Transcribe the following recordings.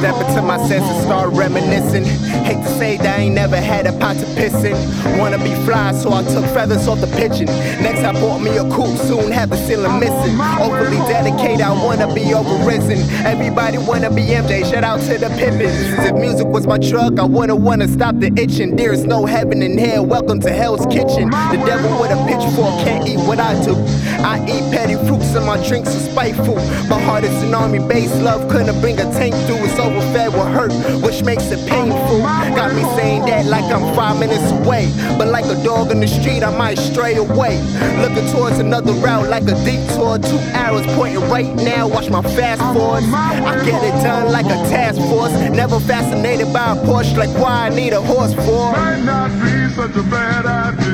to my senses, start reminiscing. Hate to say that I ain't never had a pot to piss in. Wanna be fly, so I took feathers off the pigeon. Next, I bought me a coupe, soon have the ceiling missing. Overly dedicated, I wanna be overrisen. Everybody wanna be MJ, shout out to the Pippens. If music was my drug, I wouldn't wanna stop the itching. There is no heaven in hell, welcome to Hell's Kitchen. The devil with a pitchfork can't eat what I do. I eat petty fruits and my drinks are spiteful. My heart is an army base, love couldn't bring a tank through. It's overfed with hurt, which makes it painful. Got me saying that like I'm five minutes away. But like a dog in the street, I might stray away. Looking towards another route like a detour. Two arrows pointing right now, watch my fast forwards. I get it done like a task force. Never fascinated by a Porsche, like why I need a horse for. Might not be such a bad idea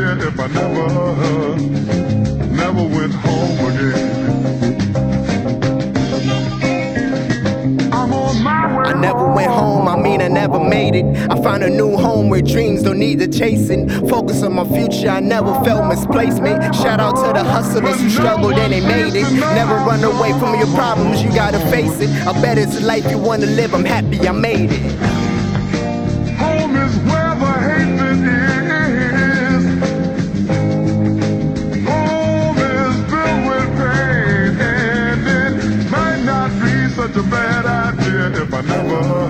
I never made it. I found a new home where dreams don't need the chasing. Focus on my future, I never felt misplacement. Shout out to the hustlers who struggled and they made it. Never run away from your problems, you gotta face it. I bet it's the life you wanna live, I'm happy I made it. Home is where the haven is. Home is with pain, and it might not be such a bad idea if I never.